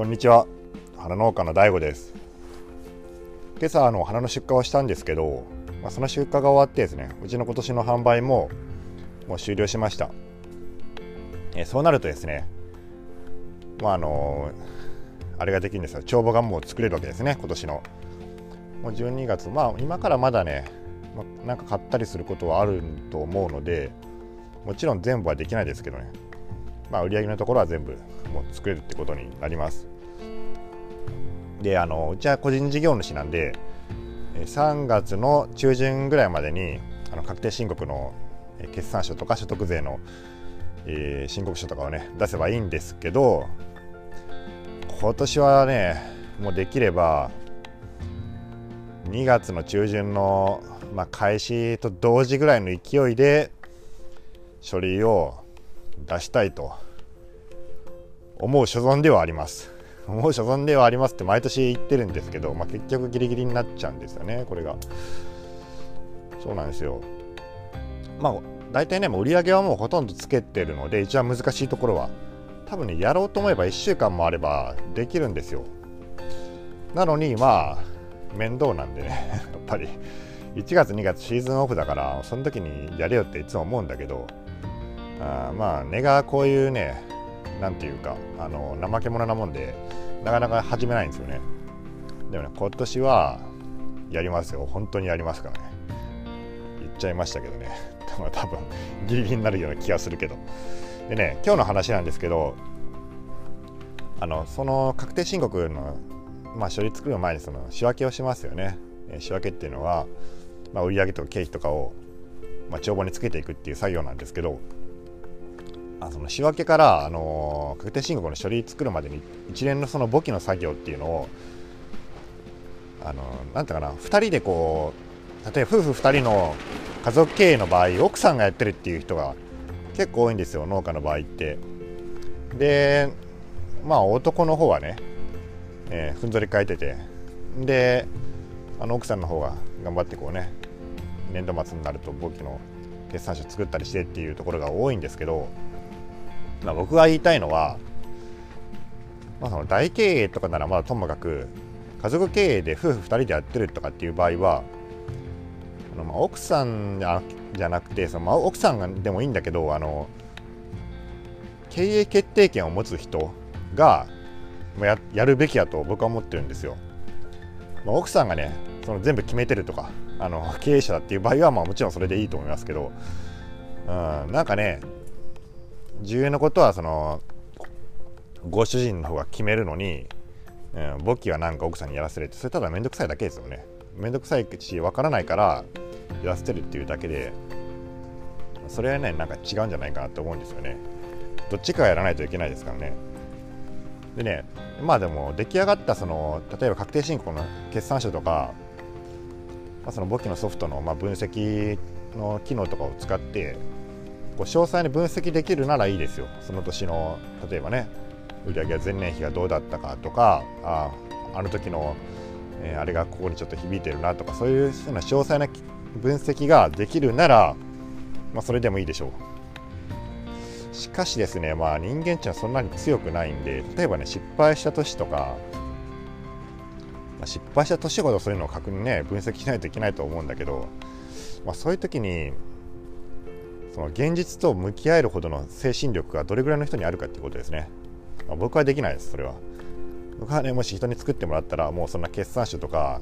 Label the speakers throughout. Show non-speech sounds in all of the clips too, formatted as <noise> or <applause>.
Speaker 1: こんにちは。花農家の DAIGO です。今朝あの花の出荷をしたんですけど、まあ、その出荷が終わってですねうちの今年の販売ももう終了しました。えそうなるとですねまああのあれができるんですよ。帳簿がもう作れるわけですね今年の。もう12月まあ今からまだね、まあ、なんか買ったりすることはあると思うのでもちろん全部はできないですけどね。まあ売り上げのところは全部もう作れるってことになります。であのうちは個人事業主なんで3月の中旬ぐらいまでにあの確定申告の決算書とか所得税の、えー、申告書とかをね出せばいいんですけど今年はねもうできれば2月の中旬の、まあ、開始と同時ぐらいの勢いで書類を出したいと思う所存ではあります。思う所存ではありますって毎年言ってるんですけど、まあ、結局ギリギリになっちゃうんですよねこれが。そうなんですよ。まあ大体ねもう売り上げはもうほとんどつけてるので一番難しいところは多分ねやろうと思えば1週間もあればできるんですよ。なのにまあ面倒なんでね <laughs> やっぱり。1月2月シーズンオフだからその時にやれよっていつも思うんだけどあまあ根がこういうね何て言うかあの怠け者なもんでなかなか始めないんですよね。でもね今年はやりますよ。本当にやりますからね。言っちゃいましたけどね。<laughs> 多分ギリギリになるような気がするけど。でね今日の話なんですけどあのその確定申告の、まあ、処理作る前にその仕分けをしますよね。え仕分けっていうのは、まあ、売上とか経費とかを、まあ、帳簿につけていくっていう作業なんですけどあその仕分けから、あの確定申告の書類作るまでに一連のその簿記の作業っていうのをあのなんていうかな2人でこう例えば夫婦2人の家族経営の場合奥さんがやってるっていう人が結構多いんですよ農家の場合って。でまあ男の方はね、えー、ふんぞり返っててであの奥さんの方が頑張ってこうね年度末になると簿記の決算書作ったりしてっていうところが多いんですけどまあ、僕が言いたいのは、まあ、その大経営とかならまだともかく家族経営で夫婦2人でやってるとかっていう場合はあのまあ奥さんじゃなくてその、まあ、奥さんでもいいんだけどあの経営決定権を持つ人がややるべきやと僕は思ってるんですよ。まあ、奥さんがねその全部決めてるとかあの経営者だっていう場合はまあもちろんそれでいいと思いますけど、うん、なんかね重要なことはそのご主人の方が決めるのに、うん、簿記はなんか奥さんにやらせるってそれただ面倒くさいだけですよね。面倒くさいし分からないからやらせてるっていうだけでそれはねなんか違うんじゃないかなと思うんですよね。どっちかがやらないといけないですからね。でねまあでも出来上がったその例えば確定申告の決算書とか、まあ、その簿記のソフトのまあ分析の機能とかを使ってこう詳細に分析できるならいいですよ。その年の例えばね売上前年比がどうだったかとかああの時の、えー、あれがここにちょっと響いてるなとかそういうような詳細な分析ができるなら、まあ、それでもいいでしょう。しかしですねまあ人間っていうのはそんなに強くないんで例えばね失敗した年とか、まあ、失敗した年ほどそういうのを確認ね分析しないといけないと思うんだけど、まあ、そういう時にその現実と向き合えるほどの精神力がどれぐらいの人にあるかっていうことですね、まあ、僕はできないですそれは。僕はねもし人に作ってもらったらもうそんな決算書とか、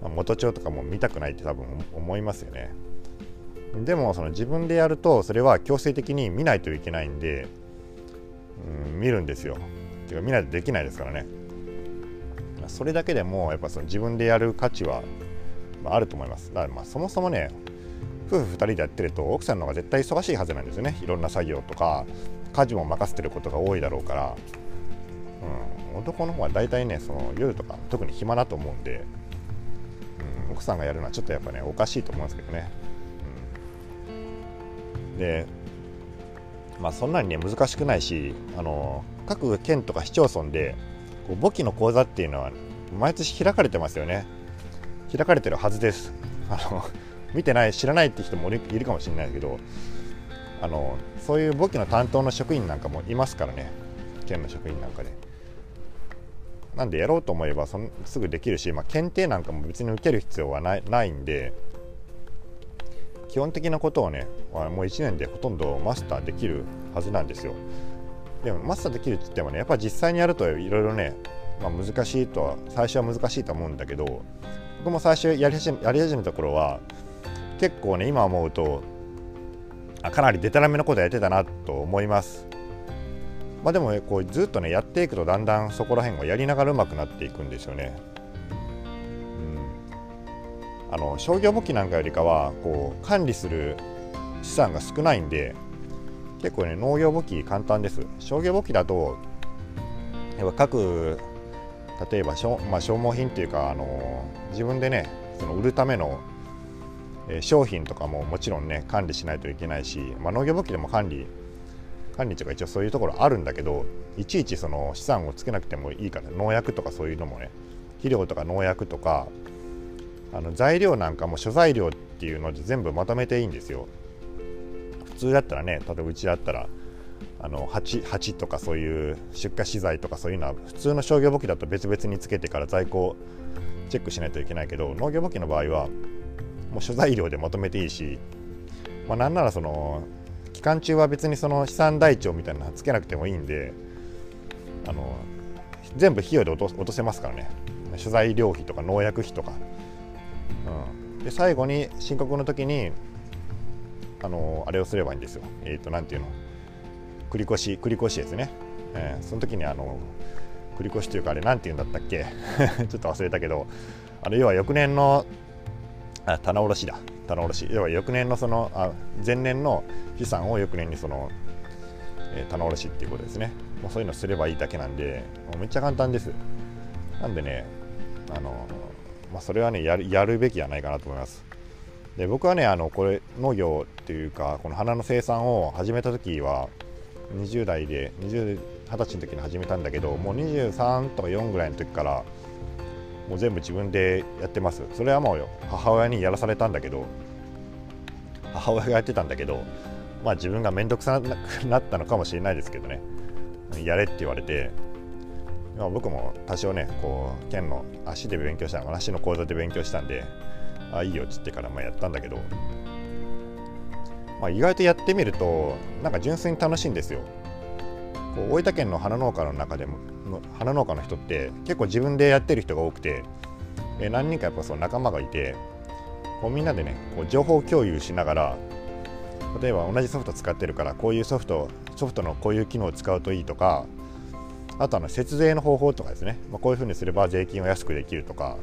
Speaker 1: まあ、元帳とかも見たくないって多分思いますよね。でもその自分でやるとそれは強制的に見ないといけないんで、うん、見るんですよ。てか見ないとできないですからね。それだけでもやっぱその自分でやる価値はあると思います。だからまあそもそもね夫婦2人でやってると奥さんの方が絶対忙しいはずなんですよね。いろんな作業とか家事も任せてることが多いだろうから、うん、男の方は大体ねその夜とか特に暇だと思うんで、うん、奥さんがやるのはちょっとやっぱねおかしいと思うんですけどね、うん、でまあそんなにね難しくないしあの各県とか市町村でこう簿記の講座っていうのは毎年開かれてますよね。開かれてるはずです。あの見てない知らないって人もいるかもしれないけどあのそういう簿記の担当の職員なんかもいますからね。県の職員なんかで。なんでやろうと思えばそのすぐできるし、まあ、検定なんかも別に受ける必要はないないんで基本的なことをねもう1年でほとんどマスターできるはずなんですよ。でもマスターできるって言ってもねやっぱ実際にやるといろいろね、まあ、難しいとは最初は難しいと思うんだけど僕も最初やり始めやり始めた頃は結構ね今思うとあかなりデタラメなことやってたなと思います。まあでもこうずっとねやっていくとだんだんそこら辺がやりながら上手くなっていくんですよね。うん。あの商業簿記なんかよりかはこう管理する資産が少ないんで結構ね農業簿記簡単です。商業簿記だとやっぱ各例えば消,、まあ、消耗品っていうかあの自分でねその売るための商品とかももちろんね管理しないといけないし、まあ、農業簿記でも管理管理とか一応そういうところあるんだけどいちいちその資産をつけなくてもいいから農薬とかそういうのもね肥料とか農薬とかあの材料なんかも諸材料っていうので全部まとめていいんですよ。普通だったらね例えばうちだったらあの鉢鉢とかそういう出荷資材とかそういうのは普通の商業簿記だと別々につけてから在庫チェックしないといけないけど農業簿記の場合はもう諸材料でまとめていいし、まあ、なんならその期間中は別にその資産台帳みたいなのつけなくてもいいんであの全部費用で落とせますからね。諸材料費とか農薬費とか、うん、で最後に申告の時にあのあれをすればいいんですよ。えっ、ー、と何ていうの？繰越繰越ですね、えー、その時にあの繰越というかあれ何て言うんだったっけ？<laughs> ちょっと忘れたけどあの要は翌年のあ棚卸しだ。棚卸し。要は翌年のそのあ前年の資産を翌年にその、えー、棚卸しっていうことですね。もうそういうのすればいいだけなんでもうめっちゃ簡単です。なんでねあの、まあ、それはねやるやるべきじゃないかなと思います。で僕はねあのこれ農業っていうかこの花の生産を始めた時は20代で20 20歳の時に始めたんだけどもう23とか4ぐらいの時からもう全部自分でやってます。それはもう母親にやらされたんだけど母親がやってたんだけどまあ自分が面倒くさくなったのかもしれないですけどね。やれって言われて、ま、僕も多少ねこう県の足で勉強した足の講座で勉強したんであいいよっつってからまあやったんだけど、まあ、意外とやってみるとなんか純粋に楽しいんですよ。こう大分県の花農家の中でもの花農家の人って結構自分でやってる人が多くて、え何人かやっぱその仲間がいてこうみんなでねこう情報共有しながら例えば同じソフト使ってるからこういうソフトソフトのこういう機能を使うといいとかあとあの節税の方法とかですね、まあ、こういうふうにすれば税金を安くできるとか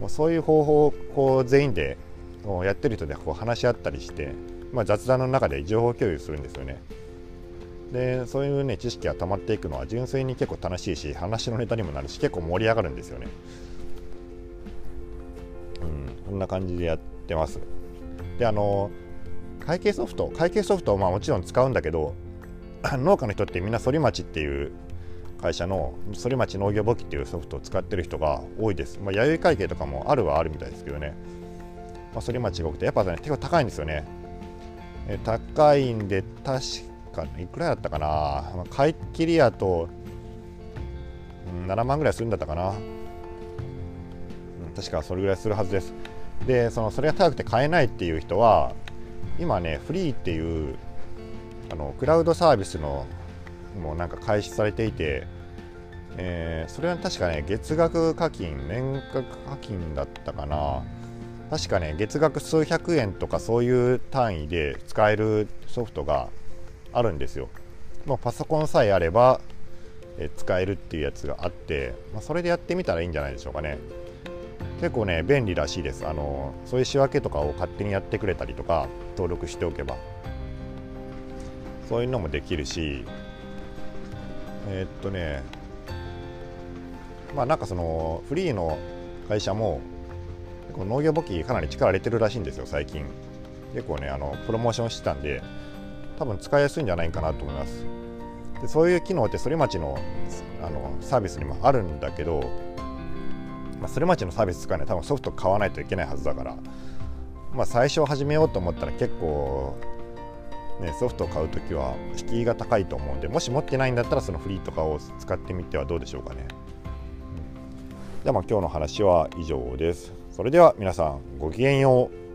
Speaker 1: もうそういう方法をこう全員でやってる人でこう話し合ったりして、まあ、雑談の中で情報共有するんですよね。でそういうね知識が溜まっていくのは純粋に結構楽しいし話のネタにもなるし結構盛り上がるんですよね。うんこんな感じでやってます。であの会計ソフト会計ソフトはまあもちろん使うんだけど <clears throat> 農家の人ってみんな反町っていう会社の反町農業簿記っていうソフトを使ってる人が多いです、まあ、弥生会計とかもあるはあるみたいですけどね、まあ、反町が多くてやっぱね結構高いんですよね。え高いんで確かいくらだったかな。買い切りやと、うん、7万ぐらいするんだったかな、うん、確かそれぐらいするはずです。でそのそれが高くて買えないっていう人は今ねフリーっていうあのクラウドサービスのもうなんか開始されていて、えー、それは確かね月額課金年額課金だったかな。確かね月額数百円とかそういう単位で使えるソフトがあるんですよ。もうパソコンさえあれば、え使えるっていうやつがあって、まあ、それでやってみたらいいんじゃないでしょうかね。結構ね便利らしいですあのそういう仕分けとかを勝手にやってくれたりとか登録しておけばそういうのもできるしえー、っとねまあなんかそのフリーの会社も農業簿記かなり力入れてるらしいんですよ最近結構ねあのプロモーションしてたんで多分使いやすいんじゃないかなと思いますでそういう機能って反町のあのサービスにもあるんだけど、まあ、反町のサービス使うには多分ソフト買わないといけないはずだから、まあ、最初始めようと思ったら結構、ね、ソフトを買う時は敷居が高いと思うんでもし持ってないんだったらそのフリーとかを使ってみてはどうでしょうかね。うではまあ今日の話は以上です。それでは皆さんごきげんよう。